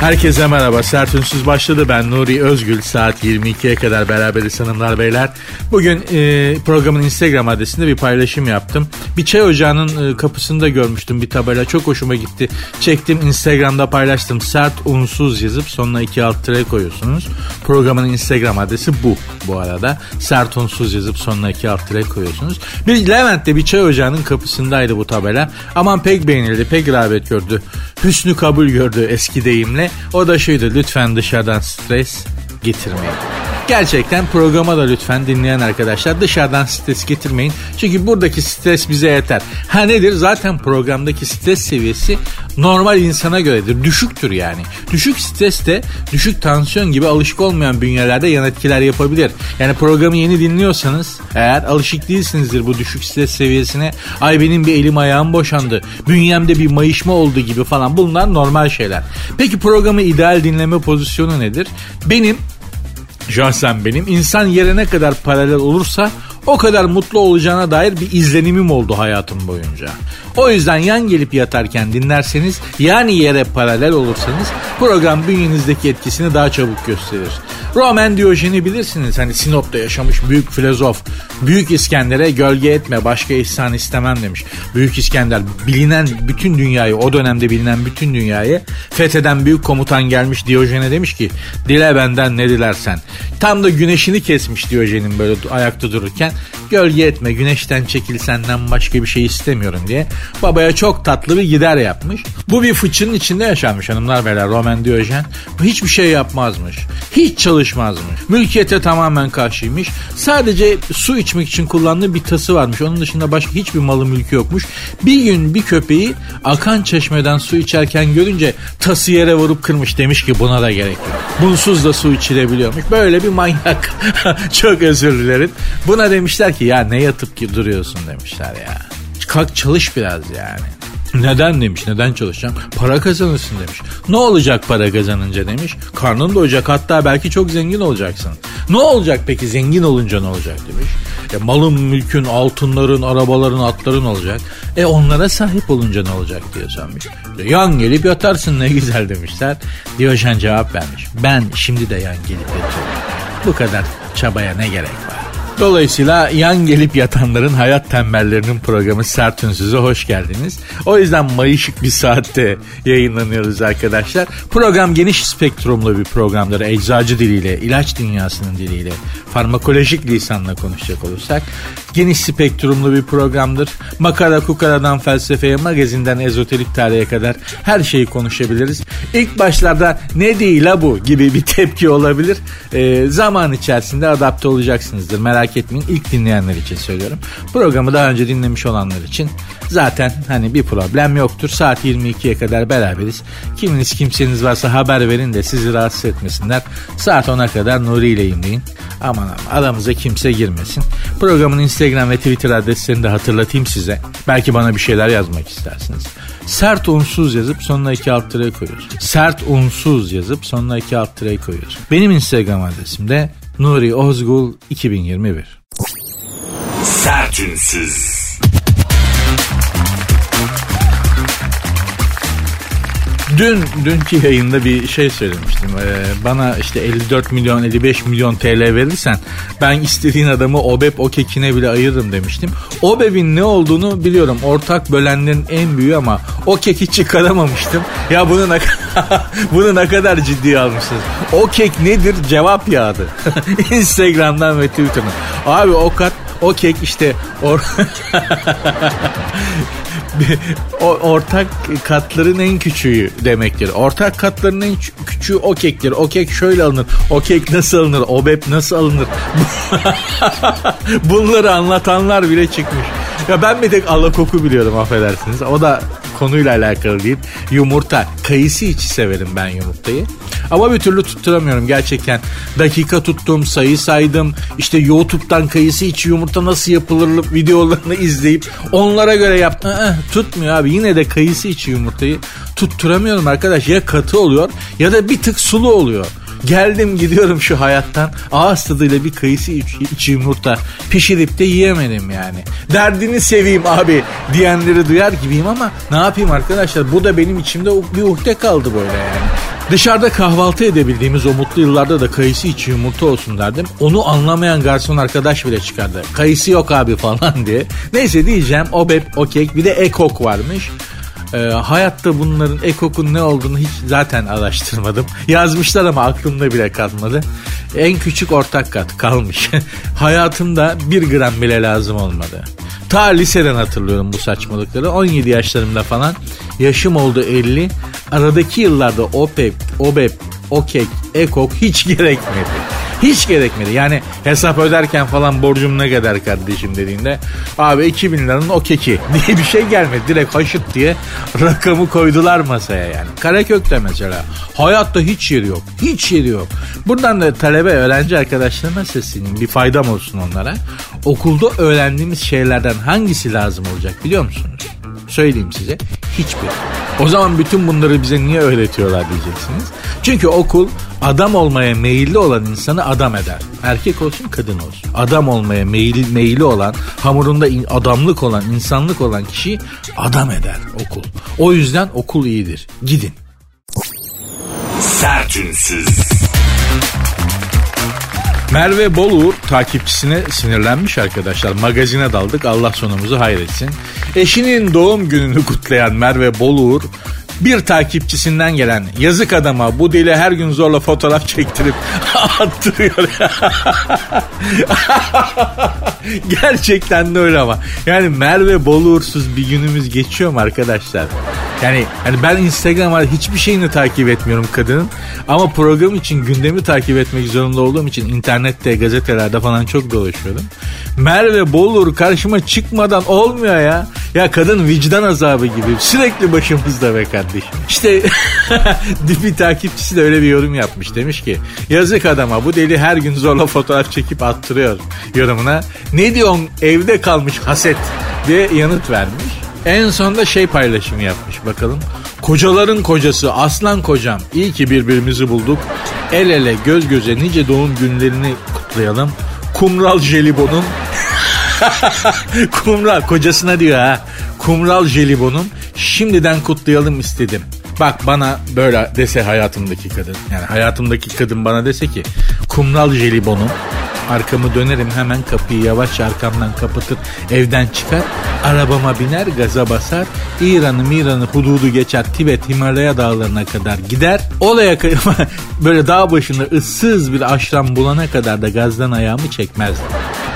Herkese merhaba. Sert Ünsüz başladı. Ben Nuri Özgül. Saat 22'ye kadar beraberiz hanımlar beyler. Bugün e, programın Instagram adresinde bir paylaşım yaptım. Bir çay ocağının e, kapısında görmüştüm bir tabela. Çok hoşuma gitti. Çektim Instagram'da paylaştım. Sert unsuz yazıp sonuna iki alt tire koyuyorsunuz. Programın Instagram adresi bu bu arada. Sert unsuz yazıp sonuna iki alt tire koyuyorsunuz. Bir Levent'te bir çay ocağının kapısındaydı bu tabela. Aman pek beğenildi. Pek rağbet gördü. Hüsnü kabul gördü eski deyimle. O da şuydu lütfen dışarıdan stres getirmeyin. Gerçekten programa da lütfen dinleyen arkadaşlar dışarıdan stres getirmeyin. Çünkü buradaki stres bize yeter. Ha nedir? Zaten programdaki stres seviyesi normal insana göredir. Düşüktür yani. Düşük stres de düşük tansiyon gibi alışık olmayan bünyelerde yan etkiler yapabilir. Yani programı yeni dinliyorsanız eğer alışık değilsinizdir bu düşük stres seviyesine. Ay benim bir elim ayağım boşandı. Bünyemde bir mayışma oldu gibi falan. Bunlar normal şeyler. Peki programı ideal dinleme pozisyonu nedir? Benim şahsen benim insan yere ne kadar paralel olursa o kadar mutlu olacağına dair bir izlenimim oldu hayatım boyunca. O yüzden yan gelip yatarken dinlerseniz yani yere paralel olursanız program bünyenizdeki etkisini daha çabuk gösterir. Roman Diyojen'i bilirsiniz hani Sinop'ta yaşamış büyük filozof. Büyük İskender'e gölge etme başka ihsan istemem demiş. Büyük İskender bilinen bütün dünyayı o dönemde bilinen bütün dünyayı fetheden büyük komutan gelmiş Diyojen'e demiş ki dile benden ne dilersen. Tam da güneşini kesmiş Diyojen'in böyle ayakta dururken gölge etme güneşten çekil senden başka bir şey istemiyorum diye babaya çok tatlı bir gider yapmış. Bu bir fıçının içinde yaşanmış hanımlar beyler Roman Diyojen. Hiçbir şey yapmazmış. Hiç çalışmazmış. Mülkiyete tamamen karşıymış. Sadece su içmek için kullandığı bir tası varmış. Onun dışında başka hiçbir malı mülkü yokmuş. Bir gün bir köpeği akan çeşmeden su içerken görünce tası yere vurup kırmış. Demiş ki buna da gerek yok. Bunsuz da su içilebiliyormuş. Böyle bir manyak. çok özür dilerim. Buna demişler ki ya ne yatıp ki duruyorsun demişler ya. Kalk çalış biraz yani. Neden demiş neden çalışacağım? Para kazanırsın demiş. Ne olacak para kazanınca demiş. Karnın doyacak hatta belki çok zengin olacaksın. Ne olacak peki zengin olunca ne olacak demiş. E, malın, mülkün, altınların, arabaların, atların olacak. E onlara sahip olunca ne olacak diye sormuş. E, yan gelip yatarsın ne güzel demişler. Diyojen cevap vermiş. Ben şimdi de yan gelip yatıyorum. Bu kadar çabaya ne gerek var? Dolayısıyla yan gelip yatanların hayat tembellerinin programı Sert Ünsüz'e hoş geldiniz. O yüzden mayışık bir saatte yayınlanıyoruz arkadaşlar. Program geniş spektrumlu bir programdır. Eczacı diliyle, ilaç dünyasının diliyle, farmakolojik lisanla konuşacak olursak. Geniş spektrumlu bir programdır. Makara kukaradan felsefeye, magazinden ezoterik tarihe kadar her şeyi konuşabiliriz. İlk başlarda ne değil la bu gibi bir tepki olabilir. Ee, zaman içerisinde adapte olacaksınızdır. Merak etmeyin. İlk dinleyenler için söylüyorum. Programı daha önce dinlemiş olanlar için zaten hani bir problem yoktur. Saat 22'ye kadar beraberiz. Kiminiz kimseniz varsa haber verin de sizi rahatsız etmesinler. Saat 10'a kadar Nuri ile yayınlayın. Aman aman aramıza kimse girmesin. Programın Instagram ve Twitter adreslerini de hatırlatayım size. Belki bana bir şeyler yazmak istersiniz. Sert unsuz yazıp sonuna iki alt tere koyuyoruz. Sert unsuz yazıp sonuna iki alt tere koyuyoruz. Benim Instagram adresim de Nuri Ozgul 2021. Sertünsüz. Dün dünkü yayında bir şey söylemiştim. Ee, bana işte 54 milyon 55 milyon TL verirsen ben istediğin adamı OBEP o kekine bile ayırırım demiştim. OBEP'in ne olduğunu biliyorum. Ortak bölenlerin en büyüğü ama o keki çıkaramamıştım. Ya bunu ne, bunu ne kadar ciddiye almışsınız. O kek nedir? Cevap yağdı. Instagram'dan ve Twitter'dan. Abi o kat o kek işte or ortak katların en küçüğü demektir. Ortak katların en küçüğü o kektir. O kek şöyle alınır. O kek nasıl alınır? O bep nasıl alınır? Bunları anlatanlar bile çıkmış. Ya ben bir tek alakoku biliyorum affedersiniz. O da konuyla alakalı değil. Yumurta. Kayısı içi severim ben yumurtayı. Ama bir türlü tutturamıyorum gerçekten. Dakika tuttum, sayı saydım. İşte YouTube'dan kayısı içi yumurta nasıl yapılır videolarını izleyip onlara göre yaptım. Aa, tutmuyor abi. Yine de kayısı içi yumurtayı tutturamıyorum arkadaş. Ya katı oluyor ya da bir tık sulu oluyor. Geldim gidiyorum şu hayattan ağız tadıyla bir kayısı iç, iç yumurta pişirip de yiyemedim yani. Derdini seveyim abi diyenleri duyar gibiyim ama ne yapayım arkadaşlar bu da benim içimde bir uhde kaldı böyle yani. Dışarıda kahvaltı edebildiğimiz o mutlu yıllarda da kayısı içi yumurta olsun derdim. Onu anlamayan garson arkadaş bile çıkardı. Kayısı yok abi falan diye. Neyse diyeceğim o bep o kek bir de ekok varmış. E, hayatta bunların ekokun ne olduğunu hiç zaten araştırmadım. Yazmışlar ama aklımda bile kalmadı. En küçük ortak kat kalmış. Hayatımda bir gram bile lazım olmadı. Ta liseden hatırlıyorum bu saçmalıkları. 17 yaşlarımda falan. Yaşım oldu 50. Aradaki yıllarda OPEP, OBEP, OKEK, EKOK hiç gerekmedi. Hiç gerekmedi. Yani hesap öderken falan borcum ne kadar kardeşim dediğinde abi 2000 liranın o keki diye bir şey gelmedi. Direkt haşıt diye rakamı koydular masaya yani. Karakök'te mesela hayatta hiç yeri yok. Hiç yeri yok. Buradan da talebe öğrenci arkadaşlarıma sesleneyim. Bir faydam olsun onlara. Okulda öğrendiğimiz şeylerden hangisi lazım olacak biliyor musunuz? Söyleyeyim size. Hiçbir. O zaman bütün bunları bize niye öğretiyorlar diyeceksiniz. Çünkü okul adam olmaya meyilli olan insanı adam eder. Erkek olsun kadın olsun. Adam olmaya meyil, meyilli olan, hamurunda adamlık olan, insanlık olan kişi adam eder okul. O yüzden okul iyidir. Gidin. Sertünsüz. Merve Boluğur takipçisine sinirlenmiş arkadaşlar. Magazine daldık Allah sonumuzu hayretsin. Eşinin doğum gününü kutlayan Merve Boluğur bir takipçisinden gelen yazık adama bu deli her gün zorla fotoğraf çektirip attırıyor. Gerçekten de öyle ama. Yani Merve Boluğursuz bir günümüz geçiyor mu arkadaşlar? Yani, yani ben Instagram'da hiçbir şeyini takip etmiyorum kadının. Ama program için gündemi takip etmek zorunda olduğum için internette, gazetelerde falan çok dolaşıyorum. Merve Bolur karşıma çıkmadan olmuyor ya. Ya kadın vicdan azabı gibi. Sürekli başımızda be kardeşim. İşte bir takipçisi de öyle bir yorum yapmış. Demiş ki yazık adama bu deli her gün zorla fotoğraf çekip attırıyor yorumuna. Ne diyorsun evde kalmış haset diye yanıt vermiş. En sonunda şey paylaşımı yapmış bakalım. Kocaların kocası aslan kocam. İyi ki birbirimizi bulduk. El ele göz göze nice doğum günlerini kutlayalım. Kumral jelibonun Kumral kocasına diyor ha. Kumral jelibonun şimdiden kutlayalım istedim. Bak bana böyle dese hayatımdaki kadın. Yani hayatımdaki kadın bana dese ki kumral jelibonum Arkamı dönerim hemen kapıyı yavaş arkamdan kapatır evden çıkar arabama biner gaza basar İran'ı İran'ı hududu geçer Tibet Himalaya dağlarına kadar gider olaya böyle dağ başında ıssız bir aşram bulana kadar da gazdan ayağımı çekmezdim.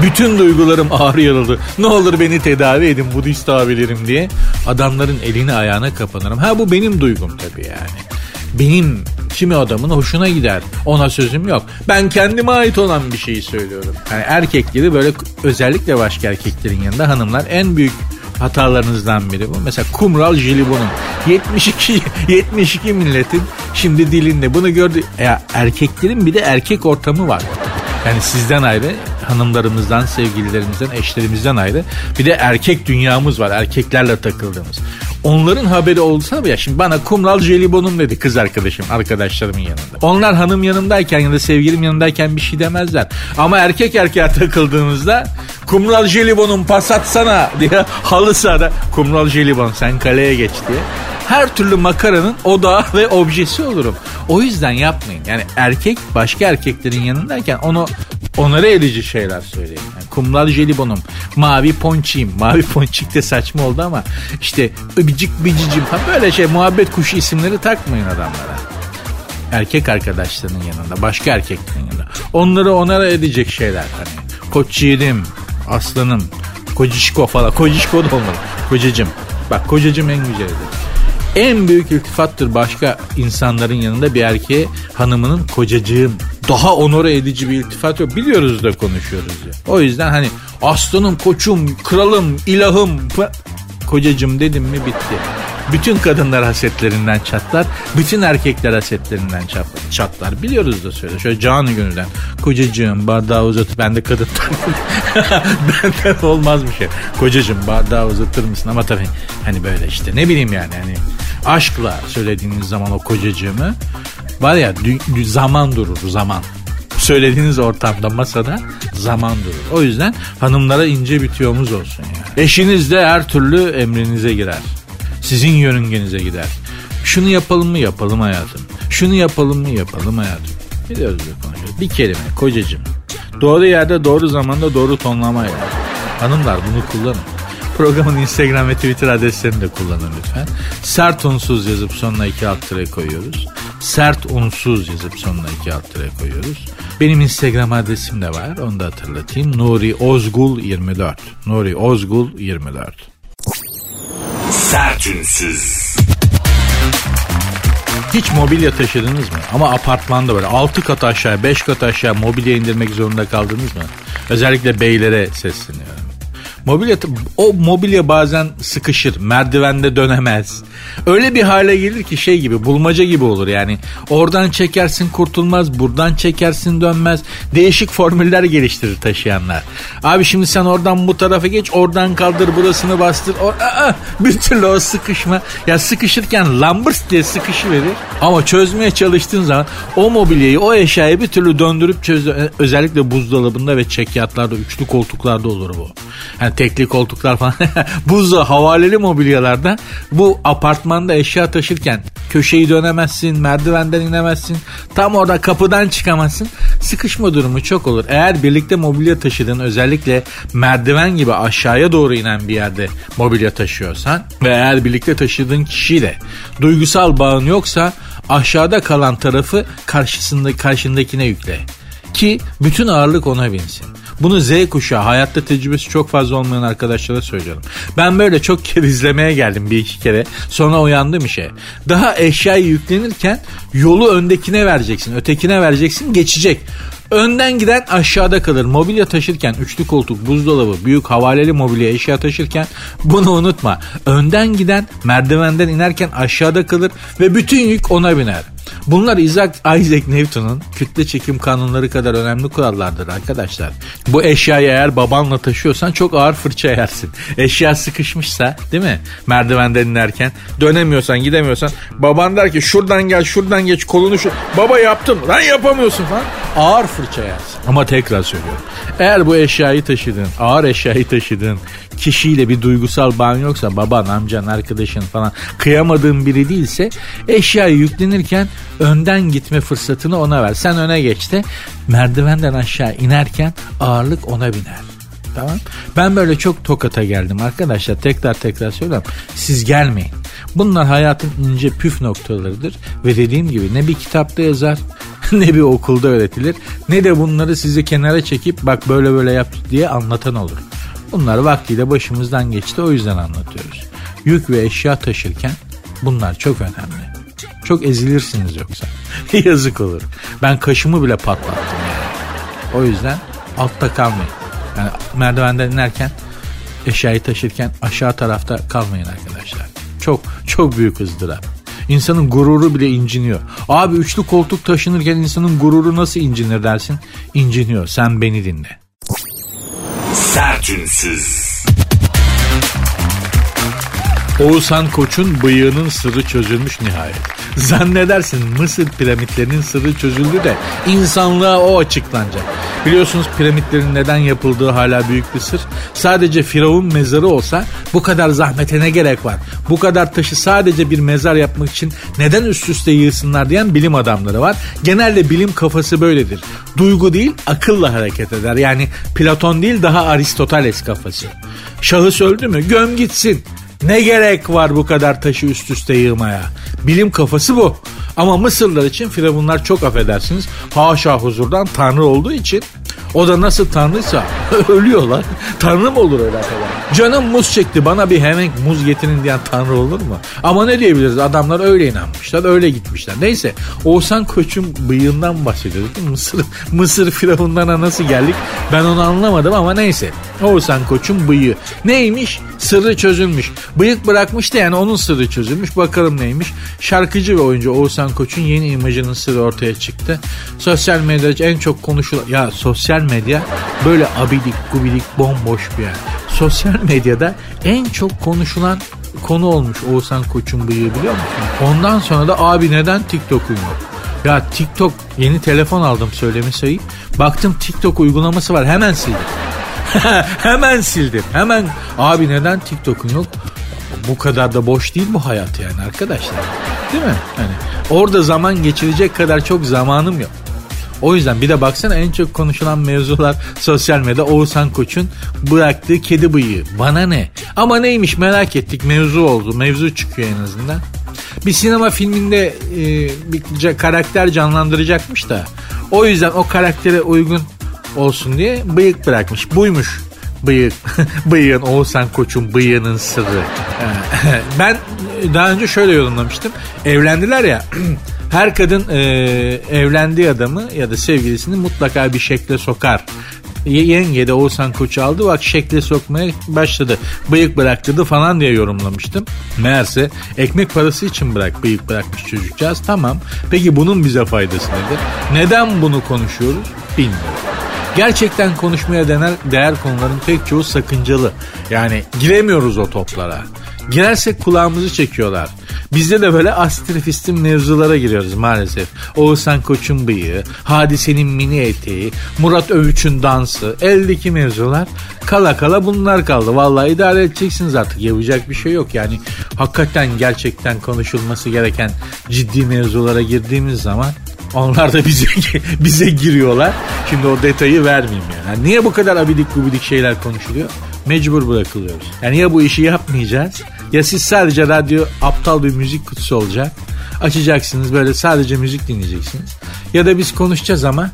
Bütün duygularım ağır yaralı. Ne olur beni tedavi edin Budist abilerim diye. Adamların elini ayağına kapanırım. Ha bu benim duygum tabii yani. Benim kimi adamın hoşuna gider. Ona sözüm yok. Ben kendime ait olan bir şeyi söylüyorum. Yani erkekleri böyle özellikle başka erkeklerin yanında hanımlar en büyük hatalarınızdan biri bu. Mesela kumral jelibonun 72 72 milletin şimdi dilinde bunu gördü. Ya erkeklerin bir de erkek ortamı var. Yani sizden ayrı, hanımlarımızdan, sevgililerimizden, eşlerimizden ayrı. Bir de erkek dünyamız var. Erkeklerle takıldığımız. Onların haberi olsa ya şimdi bana kumral jelibonum dedi kız arkadaşım arkadaşlarımın yanında. Onlar hanım yanımdayken ya da sevgilim yanındayken bir şey demezler. Ama erkek erkeğe takıldığımızda kumral jelibonum pas atsana diye halı sahada kumral jelibon sen kaleye geç diye her türlü makaranın odağı ve objesi olurum. O yüzden yapmayın. Yani erkek başka erkeklerin yanındayken onu onara edici şeyler söyleyin. Yani kumlar jelibonum, mavi ponçiyim. Mavi ponçik de saçma oldu ama işte öbicik bicicim falan böyle şey muhabbet kuşu isimleri takmayın adamlara. Erkek arkadaşlarının yanında, başka erkeklerin yanında. Onları onara edecek şeyler hani. Koç yiğidim, aslanım, kocişko falan. Kocişko da olmalı. Kocacım. Bak kocacım en güzelidir. En büyük iltifattır başka insanların yanında bir erkeğe hanımının kocacığım. Daha onore edici bir iltifat yok. Biliyoruz da konuşuyoruz ya. O yüzden hani aslanım, koçum, kralım, ilahım, kocacım dedim mi bitti. Bütün kadınlar hasetlerinden çatlar. Bütün erkekler hasetlerinden çatlar. Biliyoruz da söyle. Şöyle canı gönülden. Kocacığım bardağı uzatıp ben de kadın Benden olmaz bir şey. Kocacığım bardağı uzatır mısın? Ama tabii hani böyle işte ne bileyim yani. Hani aşkla söylediğiniz zaman o kocacığımı var ya zaman durur zaman söylediğiniz ortamda masada zaman durur. O yüzden hanımlara ince bir olsun yani. Eşiniz de her türlü emrinize girer. Sizin yörüngenize gider. Şunu yapalım mı yapalım hayatım. Şunu yapalım mı yapalım hayatım. Biliyoruz bu konuyu. Bir kelime kocacığım. Doğru yerde doğru zamanda doğru tonlama ya. Hanımlar bunu kullanın. Programın Instagram ve Twitter adreslerini de kullanın lütfen. Sert unsuz yazıp sonuna iki alt koyuyoruz. Sert unsuz yazıp sonuna iki alt tere koyuyoruz. Benim Instagram adresim de var onu da hatırlatayım. Nuri Ozgul 24. Nuri Ozgul 24. Sertünsüz. Hiç mobilya taşıdınız mı? Ama apartmanda böyle 6 kat aşağı 5 kat aşağı mobilya indirmek zorunda kaldınız mı? Özellikle beylere sesleniyorum. Mobilya o mobilya bazen sıkışır, merdivende dönemez. Öyle bir hale gelir ki şey gibi, bulmaca gibi olur yani. Oradan çekersin kurtulmaz, buradan çekersin dönmez. Değişik formüller geliştirir taşıyanlar. Abi şimdi sen oradan bu tarafa geç, oradan kaldır, burasını bastır. O, aa, bir türlü o sıkışma. Ya sıkışırken lambırs diye sıkışıverir. Ama çözmeye çalıştığın zaman o mobilyayı, o eşyayı bir türlü döndürüp çöz. Özellikle buzdolabında ve çekyatlarda, üçlü koltuklarda olur bu. Yani tekli koltuklar falan. Buzlu havaleli mobilyalarda bu apartmanda eşya taşırken köşeyi dönemezsin, merdivenden inemezsin. Tam orada kapıdan çıkamazsın. Sıkışma durumu çok olur. Eğer birlikte mobilya taşıdığın özellikle merdiven gibi aşağıya doğru inen bir yerde mobilya taşıyorsan ve eğer birlikte taşıdığın kişiyle duygusal bağın yoksa aşağıda kalan tarafı karşısında karşındakine yükle ki bütün ağırlık ona binsin. Bunu Z kuşağı hayatta tecrübesi çok fazla olmayan arkadaşlara söylüyorum. Ben böyle çok kere izlemeye geldim bir iki kere. Sonra uyandım işe. Daha eşyayı yüklenirken yolu öndekine vereceksin. Ötekine vereceksin geçecek. Önden giden aşağıda kalır. Mobilya taşırken üçlü koltuk, buzdolabı, büyük havaleli mobilya eşya taşırken bunu unutma. Önden giden merdivenden inerken aşağıda kalır ve bütün yük ona biner. Bunlar Isaac, Isaac Newton'un kütle çekim kanunları kadar önemli kurallardır arkadaşlar. Bu eşyayı eğer babanla taşıyorsan çok ağır fırça yersin. Eşya sıkışmışsa değil mi? Merdivenden inerken dönemiyorsan gidemiyorsan baban der ki şuradan gel şuradan geç kolunu şu. Baba yaptım lan yapamıyorsun falan. Ağır fırça yersin. Ama tekrar söylüyorum. Eğer bu eşyayı taşıdın, ağır eşyayı taşıdın, kişiyle bir duygusal bağın yoksa baban, amcan, arkadaşın falan kıyamadığın biri değilse eşyayı yüklenirken önden gitme fırsatını ona ver. Sen öne geç de merdivenden aşağı inerken ağırlık ona biner. Tamam. Ben böyle çok tokata geldim arkadaşlar. Tekrar tekrar söylüyorum. Siz gelmeyin. Bunlar hayatın ince püf noktalarıdır. Ve dediğim gibi ne bir kitapta yazar ne bir okulda öğretilir ne de bunları sizi kenara çekip bak böyle böyle yap diye anlatan olur. Bunlar vaktiyle başımızdan geçti o yüzden anlatıyoruz. Yük ve eşya taşırken bunlar çok önemli. Çok ezilirsiniz yoksa. Yazık olur. Ben kaşımı bile patlattım yani. O yüzden altta kalmayın. Yani merdivenden inerken eşyayı taşırken aşağı tarafta kalmayın arkadaşlar. Çok çok büyük ızdırap. İnsanın gururu bile inciniyor. Abi üçlü koltuk taşınırken insanın gururu nasıl incinir dersin? İnciniyor. Sen beni dinle. Sertünsüz. Oğuzhan Koç'un bıyığının sırrı çözülmüş nihayet. Zannedersin Mısır piramitlerinin sırrı çözüldü de insanlığa o açıklanacak. Biliyorsunuz piramitlerin neden yapıldığı hala büyük bir sır. Sadece Firavun mezarı olsa bu kadar zahmete ne gerek var? Bu kadar taşı sadece bir mezar yapmak için neden üst üste yığsınlar diyen bilim adamları var. Genelde bilim kafası böyledir. Duygu değil akılla hareket eder. Yani Platon değil daha Aristoteles kafası. Şahıs öldü mü göm gitsin. Ne gerek var bu kadar taşı üst üste yığmaya? Bilim kafası bu. Ama Mısırlar için firavunlar çok affedersiniz haşa huzurdan tanrı olduğu için O da nasıl tanrıysa ölüyorlar. Tanrı mı olur öyle kadar? Canım muz çekti bana bir hemen muz getirin diyen tanrı olur mu? Ama ne diyebiliriz adamlar öyle inanmışlar öyle gitmişler. Neyse Oğuzhan Koç'un bıyığından bahsediyorduk. Mısır, Mısır firavunlarına nasıl geldik ben onu anlamadım ama neyse. Oğuzhan Koç'un bıyığı. Neymiş? Sırrı çözülmüş. Bıyık bırakmıştı yani onun sırrı çözülmüş. Bakalım neymiş? Şarkıcı ve oyuncu Oğuzhan Koç'un yeni imajının sırrı ortaya çıktı. Sosyal medyada en çok konuşulan... Ya sosyal medya böyle abidik gubidik bomboş bir yer. Sosyal medyada en çok konuşulan konu olmuş Oğuzhan Koç'un bıyığı biliyor musun? Ondan sonra da abi neden TikTok'un yok? Ya TikTok yeni telefon aldım söylemi sayı. Baktım TikTok uygulaması var hemen sildim. hemen sildim. Hemen abi neden TikTok'un yok? Bu kadar da boş değil bu hayat yani arkadaşlar. Değil mi? Hani orada zaman geçirecek kadar çok zamanım yok. O yüzden bir de baksana en çok konuşulan mevzular sosyal medyada Oğuzhan Koç'un bıraktığı kedi bıyığı. Bana ne? Ama neymiş merak ettik mevzu oldu. Mevzu çıkıyor en azından. Bir sinema filminde e, bir karakter canlandıracakmış da o yüzden o karaktere uygun olsun diye bıyık bırakmış. Buymuş bıyık. Bıyığın Oğuzhan Koç'un bıyığının sırrı. ben daha önce şöyle yorumlamıştım. Evlendiler ya her kadın e, evlendiği adamı ya da sevgilisini mutlaka bir şekle sokar. Yenge de Oğuzhan Koç aldı bak şekle sokmaya başladı. Bıyık bıraktırdı falan diye yorumlamıştım. Meğerse ekmek parası için bırak bıyık bırakmış çocukcağız. Tamam. Peki bunun bize faydası nedir? Neden bunu konuşuyoruz? Bilmiyorum. Gerçekten konuşmaya değer, değer konuların pek çoğu sakıncalı. Yani giremiyoruz o toplara. Girersek kulağımızı çekiyorlar. Bizde de böyle astrifistin mevzulara giriyoruz maalesef. Oğuzhan Koç'un bıyığı, Hadise'nin mini eteği, Murat Övüç'ün dansı, eldeki mevzular kala kala bunlar kaldı. Vallahi idare edeceksiniz artık yapacak bir şey yok. Yani hakikaten gerçekten konuşulması gereken ciddi mevzulara girdiğimiz zaman onlar da bize bize giriyorlar. Şimdi o detayı vermeyeyim yani. yani niye bu kadar abidik gubidik şeyler konuşuluyor? Mecbur bırakılıyoruz. Yani ya bu işi yapmayacağız ya siz sadece radyo aptal bir müzik kutusu olacak. Açacaksınız böyle sadece müzik dinleyeceksiniz. Ya da biz konuşacağız ama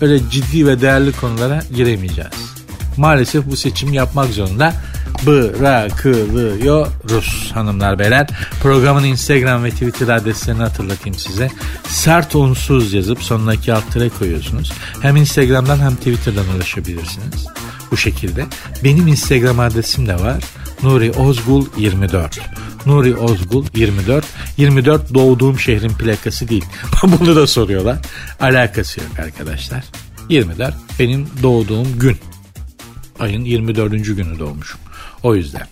öyle ciddi ve değerli konulara giremeyeceğiz. Maalesef bu seçim yapmak zorunda bırakılıyoruz hanımlar beyler. Programın Instagram ve Twitter adreslerini hatırlatayım size. Sert unsuz yazıp sonuna iki alt koyuyorsunuz. Hem Instagram'dan hem Twitter'dan ulaşabilirsiniz. Bu şekilde. Benim Instagram adresim de var. Nuri Ozgul 24. Nuri Ozgul 24. 24 doğduğum şehrin plakası değil. Bunu da soruyorlar. Alakası yok arkadaşlar. 24 benim doğduğum gün. Ayın 24. günü doğmuşum. O yüzden.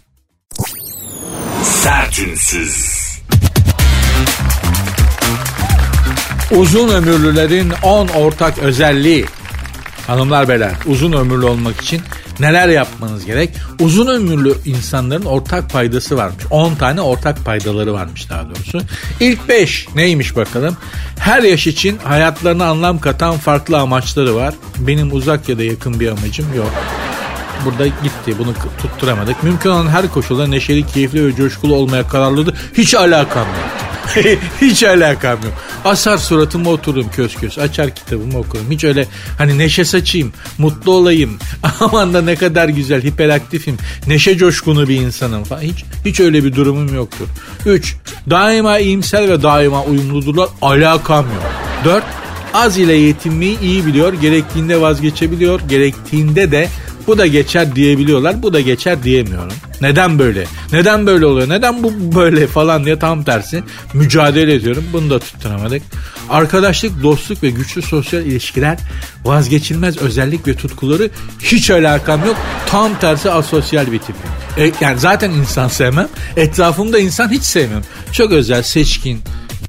Sertünsüz. Uzun ömürlülerin 10 ortak özelliği. Hanımlar beyler uzun ömürlü olmak için neler yapmanız gerek? Uzun ömürlü insanların ortak paydası varmış. 10 tane ortak paydaları varmış daha doğrusu. İlk 5 neymiş bakalım? Her yaş için hayatlarına anlam katan farklı amaçları var. Benim uzak ya da yakın bir amacım yok burada gitti. Bunu tutturamadık. Mümkün olan her koşulda neşeli, keyifli ve coşkulu olmaya kararlıydı. Hiç alakam yok. Hiç alakam yok. Asar suratımı otururum köz köz. Açar kitabımı okurum. Hiç öyle hani neşe saçayım, mutlu olayım. Aman da ne kadar güzel, hiperaktifim. Neşe coşkunu bir insanım falan. Hiç, hiç öyle bir durumum yoktur. 3. Daima iyimser ve daima uyumludurlar. Alakam yok. 4. Az ile yetinmeyi iyi biliyor. Gerektiğinde vazgeçebiliyor. Gerektiğinde de bu da geçer diyebiliyorlar. Bu da geçer diyemiyorum. Neden böyle? Neden böyle oluyor? Neden bu böyle falan diye tam tersi mücadele ediyorum. Bunu da tutturamadık. Arkadaşlık, dostluk ve güçlü sosyal ilişkiler vazgeçilmez özellik ve tutkuları hiç alakam yok. Tam tersi asosyal bir tipim. E, yani zaten insan sevmem. Etrafımda insan hiç sevmiyorum. Çok özel, seçkin,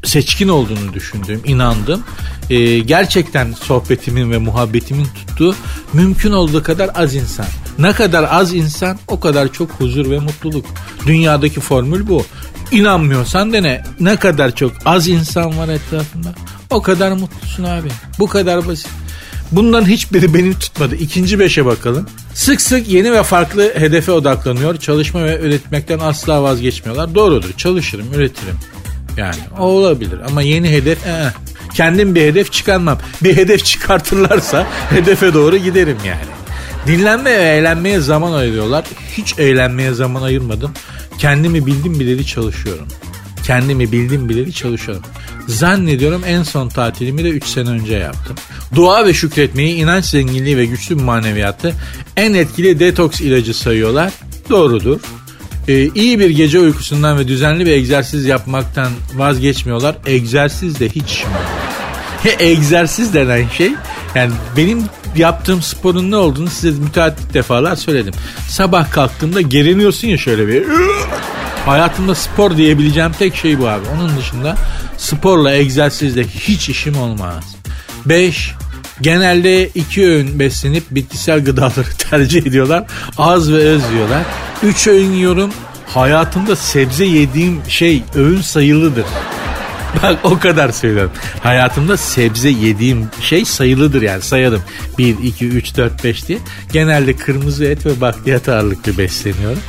seçkin olduğunu düşündüğüm, inandım. Ee, gerçekten sohbetimin ve muhabbetimin tuttuğu mümkün olduğu kadar az insan. Ne kadar az insan o kadar çok huzur ve mutluluk. Dünyadaki formül bu. İnanmıyorsan dene ne kadar çok az insan var etrafında o kadar mutlusun abi. Bu kadar basit. Bunların hiçbiri beni tutmadı. İkinci beşe bakalım. Sık sık yeni ve farklı hedefe odaklanıyor. Çalışma ve üretmekten asla vazgeçmiyorlar. Doğrudur. Çalışırım, üretirim. Yani o olabilir ama yeni hedef ee, Kendim bir hedef çıkarmam. Bir hedef çıkartırlarsa hedefe doğru giderim yani. Dinlenme ve eğlenmeye zaman ayırıyorlar. Hiç eğlenmeye zaman ayırmadım. Kendimi bildim bileli çalışıyorum. Kendimi bildim bileli çalışıyorum. Zannediyorum en son tatilimi de 3 sene önce yaptım. Dua ve şükretmeyi inanç zenginliği ve güçlü bir maneviyatı en etkili detoks ilacı sayıyorlar. Doğrudur. Ee, iyi bir gece uykusundan ve düzenli bir egzersiz yapmaktan vazgeçmiyorlar. Egzersiz de hiç egzersiz denen şey yani benim yaptığım sporun ne olduğunu size müteahhit defalar söyledim. Sabah kalktığımda geriniyorsun ya şöyle bir Hayatımda spor diyebileceğim tek şey bu abi. Onun dışında sporla egzersizle hiç işim olmaz. 5. Genelde iki öğün beslenip bitkisel gıdaları tercih ediyorlar. Az ve öz yiyorlar. 3 öğün yiyorum. Hayatımda sebze yediğim şey öğün sayılıdır. Bak o kadar söylüyorum. Hayatımda sebze yediğim şey sayılıdır yani sayalım. 1, 2, 3, 4, 5 diye. Genelde kırmızı et ve bakliyat ağırlıklı besleniyorum.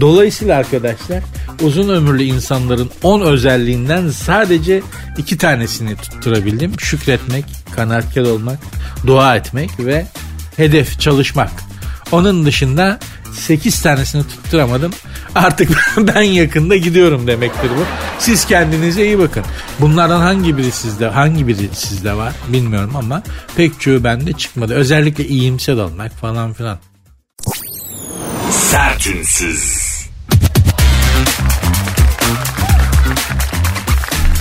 Dolayısıyla arkadaşlar uzun ömürlü insanların 10 özelliğinden sadece iki tanesini tutturabildim. Şükretmek, kanaatkar olmak, dua etmek ve hedef çalışmak. Onun dışında 8 tanesini tutturamadım. Artık ben yakında gidiyorum demektir bu. Siz kendinize iyi bakın. Bunlardan hangi biri sizde, hangi biri sizde var bilmiyorum ama pek çoğu bende çıkmadı. Özellikle iyimser olmak falan filan. Sertünsüz.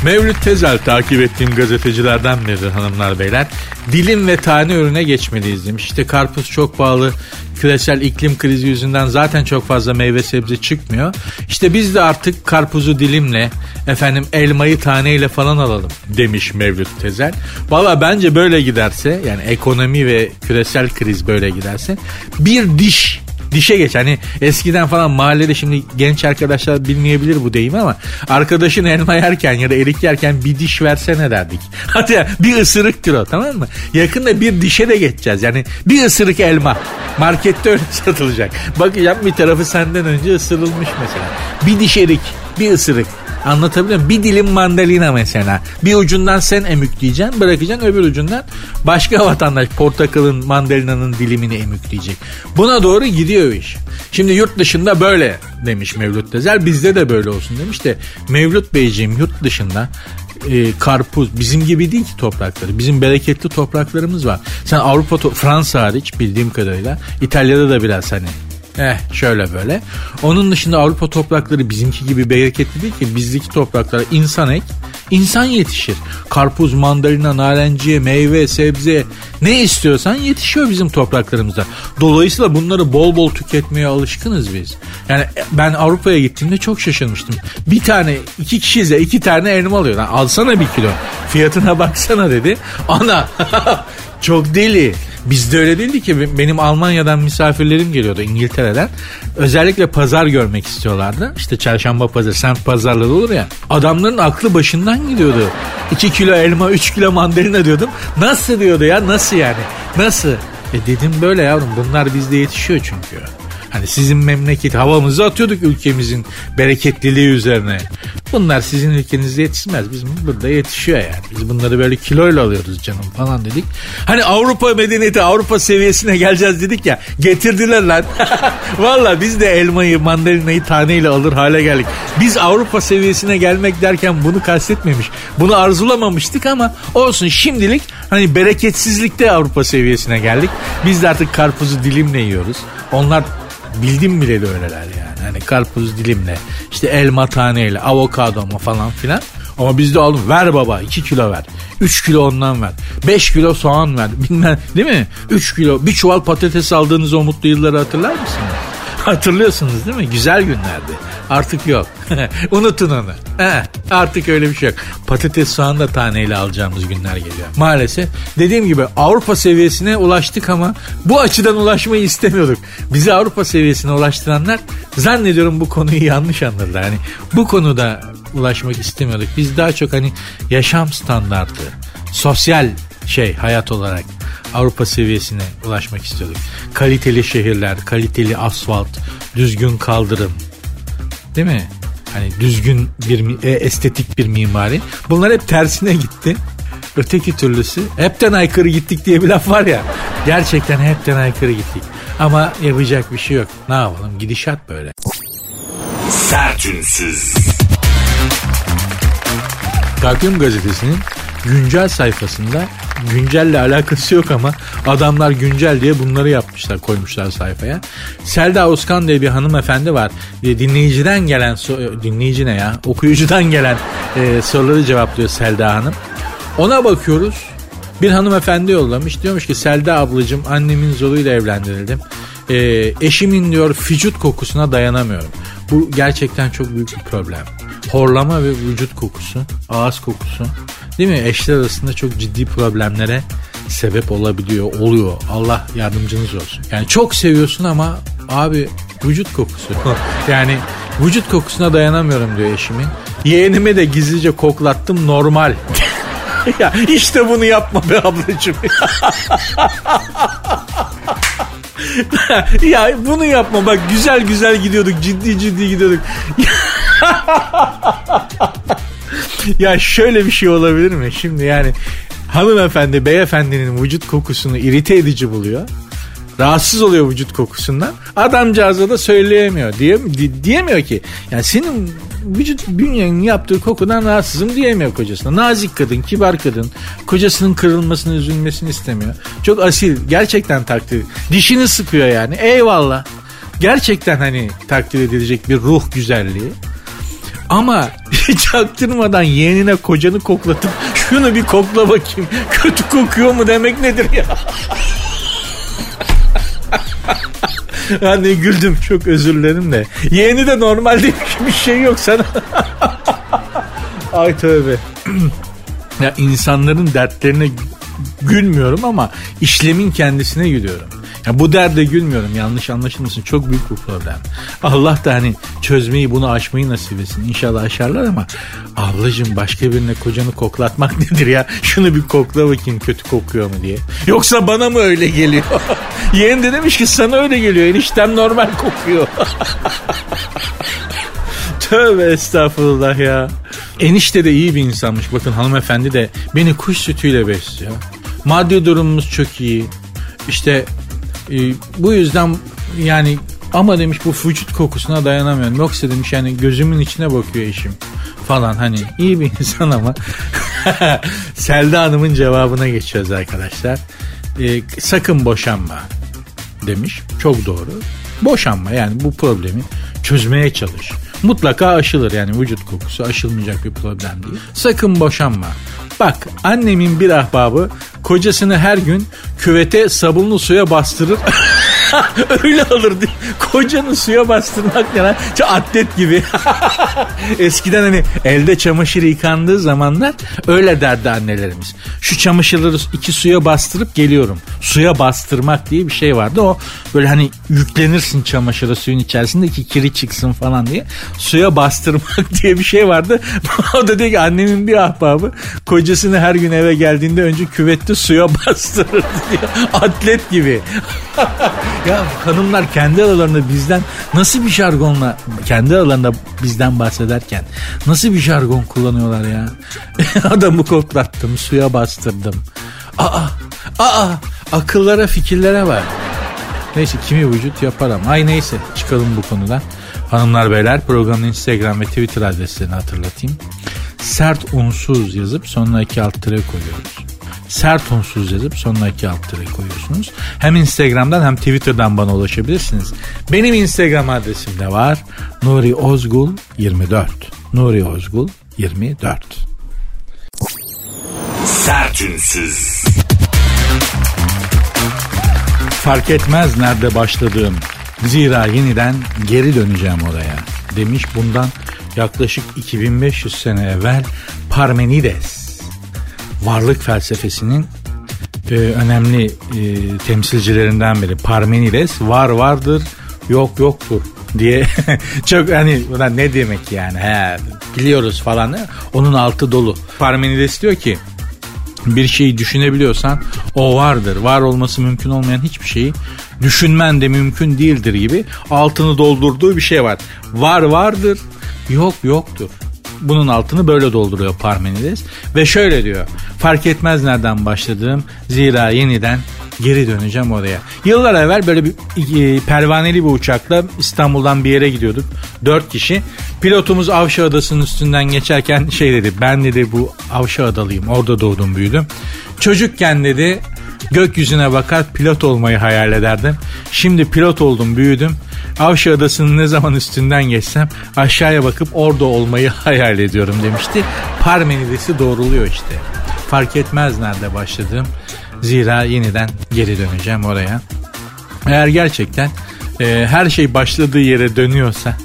Mevlüt Tezel takip ettiğim gazetecilerden biridir hanımlar beyler. Dilim ve tane ürüne geçmeliyiz demiş. İşte karpuz çok pahalı. Küresel iklim krizi yüzünden zaten çok fazla meyve sebze çıkmıyor. İşte biz de artık karpuzu dilimle efendim elmayı taneyle falan alalım demiş Mevlüt Tezel. Valla bence böyle giderse yani ekonomi ve küresel kriz böyle giderse bir diş dişe geç. Hani eskiden falan mahallede şimdi genç arkadaşlar bilmeyebilir bu deyimi ama arkadaşın elma yerken ya da erik yerken bir diş versene derdik. Hadi bir ısırıktır o tamam mı? Yakında bir dişe de geçeceğiz. Yani bir ısırık elma. Markette öyle satılacak. Bakacağım bir tarafı senden önce ısırılmış mesela. Bir diş erik, bir ısırık. Anlatabiliyor muyum? Bir dilim mandalina mesela. Bir ucundan sen emükleyeceksin bırakacaksın öbür ucundan başka vatandaş portakalın mandalinanın dilimini emükleyecek. Buna doğru gidiyor iş. Şimdi yurt dışında böyle demiş Mevlüt Tezer. Bizde de böyle olsun demiş de Mevlüt Beyciğim yurt dışında e, karpuz bizim gibi değil ki toprakları. Bizim bereketli topraklarımız var. Sen Avrupa Fransa hariç bildiğim kadarıyla İtalya'da da biraz hani Eh şöyle böyle. Onun dışında Avrupa toprakları bizimki gibi bereketli değil ki. Bizdeki topraklar insan ek, insan yetişir. Karpuz, mandalina, narenciye, meyve, sebze ne istiyorsan yetişiyor bizim topraklarımızda. Dolayısıyla bunları bol bol tüketmeye alışkınız biz. Yani ben Avrupa'ya gittiğimde çok şaşırmıştım. Bir tane, iki kişiyiz iki tane elma alıyor. Yani alsana bir kilo. Fiyatına baksana dedi. Ana çok deli. Bizde öyle değildi ki benim Almanya'dan misafirlerim geliyordu İngiltere'den. Özellikle pazar görmek istiyorlardı. İşte çarşamba pazar, semt pazarları olur ya. Adamların aklı başından gidiyordu. 2 kilo elma, 3 kilo mandalina diyordum. Nasıl diyordu ya nasıl yani? Nasıl? E dedim böyle yavrum bunlar bizde yetişiyor çünkü. Hani sizin memleket havamızı atıyorduk ülkemizin bereketliliği üzerine. Bunlar sizin ülkenizde yetişmez. Bizim burada yetişiyor yani. Biz bunları böyle kiloyla alıyoruz canım falan dedik. Hani Avrupa medeniyeti Avrupa seviyesine geleceğiz dedik ya. Getirdiler lan. Valla biz de elmayı mandalinayı taneyle alır hale geldik. Biz Avrupa seviyesine gelmek derken bunu kastetmemiş. Bunu arzulamamıştık ama olsun şimdilik hani bereketsizlikte Avrupa seviyesine geldik. Biz de artık karpuzu dilimle yiyoruz. Onlar bildim bile de öyleler yani. Hani karpuz dilimle, işte elma taneyle, avokado mu falan filan. Ama biz de aldım. Ver baba 2 kilo ver. 3 kilo ondan ver. 5 kilo soğan ver. Bilmem değil mi? 3 kilo bir çuval patates aldığınız o mutlu yılları hatırlar mısınız? Hatırlıyorsunuz değil mi? Güzel günlerdi. Artık yok. Unutun onu. He, artık öyle bir şey yok. Patates soğan da taneyle alacağımız günler geliyor. Maalesef dediğim gibi Avrupa seviyesine ulaştık ama bu açıdan ulaşmayı istemiyorduk. Bizi Avrupa seviyesine ulaştıranlar zannediyorum bu konuyu yanlış anladılar. Yani bu konuda ulaşmak istemiyorduk. Biz daha çok hani yaşam standartı, sosyal şey hayat olarak Avrupa seviyesine ulaşmak istiyorduk. Kaliteli şehirler, kaliteli asfalt, düzgün kaldırım. Değil mi? Hani düzgün bir e, estetik bir mimari. Bunlar hep tersine gitti. Öteki türlüsü hepten aykırı gittik diye bir laf var ya. Gerçekten hepten aykırı gittik. Ama yapacak bir şey yok. Ne yapalım gidişat böyle. Sertünsüz. Takvim gazetesinin güncel sayfasında güncelle alakası yok ama adamlar güncel diye bunları yapmışlar koymuşlar sayfaya. Selda Oskan diye bir hanımefendi var. E, dinleyiciden gelen so- dinleyici ne ya okuyucudan gelen e, soruları cevaplıyor Selda Hanım. Ona bakıyoruz. Bir hanımefendi yollamış. Diyormuş ki Selda ablacığım annemin zoruyla evlendirildim. E, eşimin diyor vücut kokusuna dayanamıyorum. Bu gerçekten çok büyük bir problem. Horlama ve vücut kokusu, ağız kokusu değil mi? Eşler arasında çok ciddi problemlere sebep olabiliyor, oluyor. Allah yardımcınız olsun. Yani çok seviyorsun ama abi vücut kokusu. yani vücut kokusuna dayanamıyorum diyor eşimin. Yeğenime de gizlice koklattım normal. ya işte bunu yapma be ablacığım. ya bunu yapma bak güzel güzel gidiyorduk ciddi ciddi gidiyorduk. ya şöyle bir şey olabilir mi? Şimdi yani hanımefendi beyefendinin vücut kokusunu irite edici buluyor. Rahatsız oluyor vücut kokusundan. Adamcağıza da söyleyemiyor. Diye, di, diyemiyor ki. Yani senin vücut bünyenin yaptığı kokudan rahatsızım diyemiyor kocasına. Nazik kadın, kibar kadın. Kocasının kırılmasını, üzülmesini istemiyor. Çok asil. Gerçekten takdir. Dişini sıkıyor yani. Eyvallah. Gerçekten hani takdir edilecek bir ruh güzelliği. Ama çaktırmadan yeğenine kocanı koklatıp şunu bir kokla bakayım kötü kokuyor mu demek nedir ya? hani güldüm çok özür dilerim de. Yeğeni de normal değil bir şey yok sana. Ay tövbe. ya insanların dertlerine gülmüyorum ama işlemin kendisine gülüyorum. Ya bu derde gülmüyorum yanlış anlaşılmasın çok büyük bir problem. Allah da hani çözmeyi bunu aşmayı nasip etsin. İnşallah aşarlar ama ablacığım başka birine kocanı koklatmak nedir ya? Şunu bir kokla bakayım kötü kokuyor mu diye. Yoksa bana mı öyle geliyor? Yeğen de demiş ki sana öyle geliyor eniştem normal kokuyor. Tövbe estağfurullah ya. Enişte de iyi bir insanmış. Bakın hanımefendi de beni kuş sütüyle besliyor. Maddi durumumuz çok iyi. İşte e, bu yüzden yani ama demiş bu vücut kokusuna dayanamıyorum. Yoksa demiş yani gözümün içine bakıyor eşim falan hani iyi bir insan ama Selda Hanım'ın cevabına geçiyoruz arkadaşlar. E, sakın boşanma demiş. Çok doğru. Boşanma yani bu problemi çözmeye çalış. Mutlaka aşılır yani vücut kokusu aşılmayacak bir problem değil. Sakın boşanma. Bak annemin bir ahbabı kocasını her gün küvete sabunlu suya bastırır. Öyle diye. Kocanı suya bastırmak ne lan? Atlet gibi. Eskiden hani elde çamaşır yıkandığı zamanlar öyle derdi annelerimiz. Şu çamaşırları iki suya bastırıp geliyorum. Suya bastırmak diye bir şey vardı. O böyle hani yüklenirsin çamaşırı suyun içerisinde ki kiri çıksın falan diye. Suya bastırmak diye bir şey vardı. o da diyor ki annemin bir ahbabı kocasını her gün eve geldiğinde önce küvette suya bastırır diyor. Atlet gibi. ya hanımlar kendi aralarında bizden nasıl bir jargonla kendi aralarında bizden bahsederken nasıl bir jargon kullanıyorlar ya. Adamı koklattım, suya bastırdım. Aa, aa, akıllara fikirlere var. Neyse kimi vücut yapar ama. Ay neyse çıkalım bu konudan. Hanımlar beyler programın Instagram ve Twitter adreslerini hatırlatayım. Sert unsuz yazıp sonuna iki alt tere koyuyoruz sert unsuz yazıp sonuna iki alt tere koyuyorsunuz. Hem Instagram'dan hem Twitter'dan bana ulaşabilirsiniz. Benim Instagram adresim de var. Nuri Ozgul 24. Nuri Ozgul 24. Sertünsüz. Fark etmez nerede başladığım. Zira yeniden geri döneceğim oraya demiş bundan yaklaşık 2500 sene evvel Parmenides varlık felsefesinin e, önemli e, temsilcilerinden biri. Parmenides var vardır yok yoktur diye çok hani ne demek yani he, biliyoruz falan onun altı dolu. Parmenides diyor ki bir şeyi düşünebiliyorsan o vardır. Var olması mümkün olmayan hiçbir şeyi düşünmen de mümkün değildir gibi altını doldurduğu bir şey var. Var vardır, yok yoktur. Bunun altını böyle dolduruyor Parmenides. Ve şöyle diyor. Fark etmez nereden başladığım zira yeniden geri döneceğim oraya. Yıllar evvel böyle bir e, pervaneli bir uçakla İstanbul'dan bir yere gidiyorduk. Dört kişi. Pilotumuz Avşa Adası'nın üstünden geçerken şey dedi. Ben dedi bu Avşa Adalıyım. Orada doğdum büyüdüm. Çocukken dedi gökyüzüne bakar pilot olmayı hayal ederdim. Şimdi pilot oldum büyüdüm. Avşa Adası'nın ne zaman üstünden geçsem aşağıya bakıp orada olmayı hayal ediyorum demişti. Parmenides'i doğruluyor işte. Fark etmez nerede başladığım. Zira yeniden geri döneceğim oraya. Eğer gerçekten e, her şey başladığı yere dönüyorsa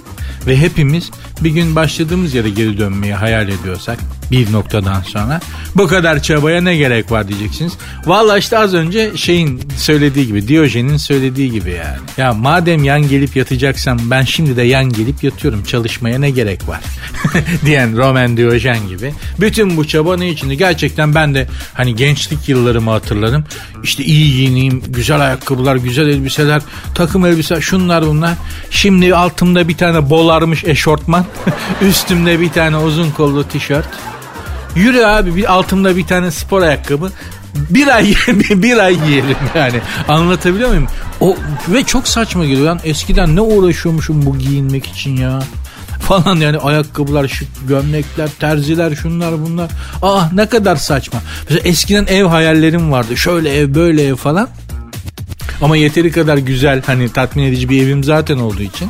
ve hepimiz bir gün başladığımız yere geri dönmeyi hayal ediyorsak bir noktadan sonra bu kadar çabaya ne gerek var diyeceksiniz. Valla işte az önce şeyin söylediği gibi Diyojen'in söylediği gibi yani. Ya madem yan gelip yatacaksam ben şimdi de yan gelip yatıyorum çalışmaya ne gerek var diyen Roman Diyojen gibi. Bütün bu çaba ne içindi? Gerçekten ben de hani gençlik yıllarımı hatırlarım. İşte iyi giyineyim, güzel ayakkabılar, güzel elbiseler, takım elbise, şunlar bunlar. Şimdi altımda bir tane bolarmış eşortman, üstümde bir tane uzun kollu tişört. Yürü abi bir altımda bir tane spor ayakkabı. Bir ay bir ay yiyelim yani. Anlatabiliyor muyum? O ve çok saçma geliyor. Yani eskiden ne uğraşıyormuşum bu giyinmek için ya falan yani ayakkabılar, şık gömlekler, terziler, şunlar bunlar. Ah ne kadar saçma. Mesela eskiden ev hayallerim vardı. Şöyle ev, böyle ev falan. Ama yeteri kadar güzel hani tatmin edici bir evim zaten olduğu için.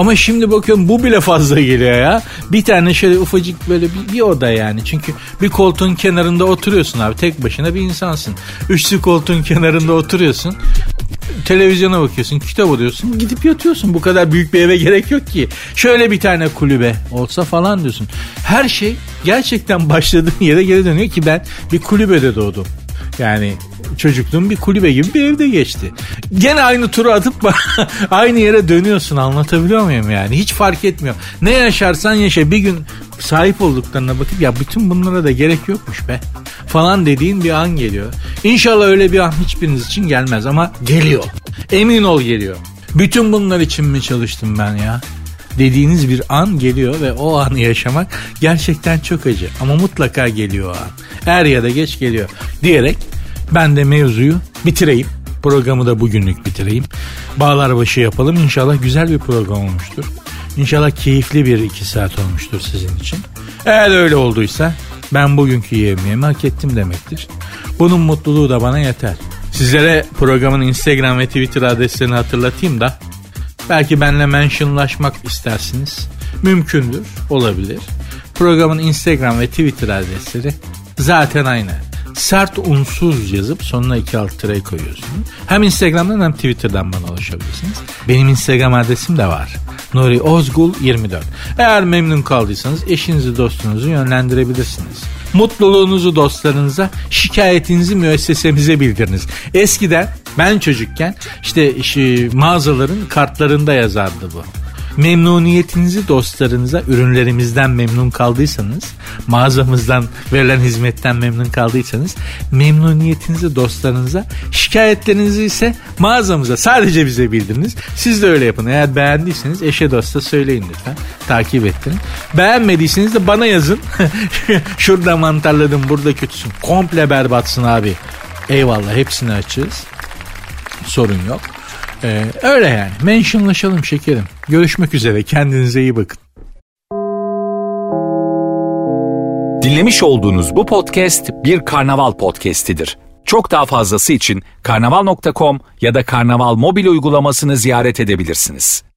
Ama şimdi bakıyorum bu bile fazla geliyor ya. Bir tane şöyle ufacık böyle bir, bir oda yani. Çünkü bir koltuğun kenarında oturuyorsun abi. Tek başına bir insansın. Üçlü koltuğun kenarında oturuyorsun. Televizyona bakıyorsun, kitap alıyorsun, gidip yatıyorsun. Bu kadar büyük bir eve gerek yok ki. Şöyle bir tane kulübe olsa falan diyorsun. Her şey gerçekten başladığın yere geri dönüyor ki ben bir kulübede doğdum. Yani çocukluğum bir kulübe gibi bir evde geçti. Gene aynı turu atıp aynı yere dönüyorsun anlatabiliyor muyum yani? Hiç fark etmiyor. Ne yaşarsan yaşa bir gün sahip olduklarına bakıp ya bütün bunlara da gerek yokmuş be falan dediğin bir an geliyor. İnşallah öyle bir an hiçbiriniz için gelmez ama geliyor. Emin ol geliyor. Bütün bunlar için mi çalıştım ben ya? dediğiniz bir an geliyor ve o anı yaşamak gerçekten çok acı. Ama mutlaka geliyor o an. Er ya da geç geliyor diyerek ben de mevzuyu bitireyim. Programı da bugünlük bitireyim. Bağlar başı yapalım. İnşallah güzel bir program olmuştur. İnşallah keyifli bir iki saat olmuştur sizin için. Eğer öyle olduysa ben bugünkü yemeğimi hak ettim demektir. Bunun mutluluğu da bana yeter. Sizlere programın Instagram ve Twitter adreslerini hatırlatayım da belki benle mentionlaşmak istersiniz. Mümkündür, olabilir. Programın Instagram ve Twitter adresleri zaten aynı sert unsuz yazıp sonuna iki alt tirayı koyuyorsunuz. Hem Instagram'dan hem Twitter'dan bana ulaşabilirsiniz. Benim Instagram adresim de var. Nuri Ozgul 24. Eğer memnun kaldıysanız eşinizi dostunuzu yönlendirebilirsiniz. Mutluluğunuzu dostlarınıza, şikayetinizi müessesemize bildiriniz. Eskiden ben çocukken işte, işte mağazaların kartlarında yazardı bu memnuniyetinizi dostlarınıza ürünlerimizden memnun kaldıysanız, mağazamızdan verilen hizmetten memnun kaldıysanız memnuniyetinizi dostlarınıza, şikayetlerinizi ise mağazamıza sadece bize bildiriniz. Siz de öyle yapın. Eğer beğendiyseniz eşe dosta söyleyin lütfen. Takip ettirin. Beğenmediyseniz de bana yazın. Şurada mantarladım, burada kötüsün. Komple berbatsın abi. Eyvallah hepsini açığız. Sorun yok. Ee, öyle yani. Mentionlaşalım şekerim. Görüşmek üzere. Kendinize iyi bakın. Dinlemiş olduğunuz bu podcast bir karnaval podcastidir. Çok daha fazlası için karnaval.com ya da karnaval mobil uygulamasını ziyaret edebilirsiniz.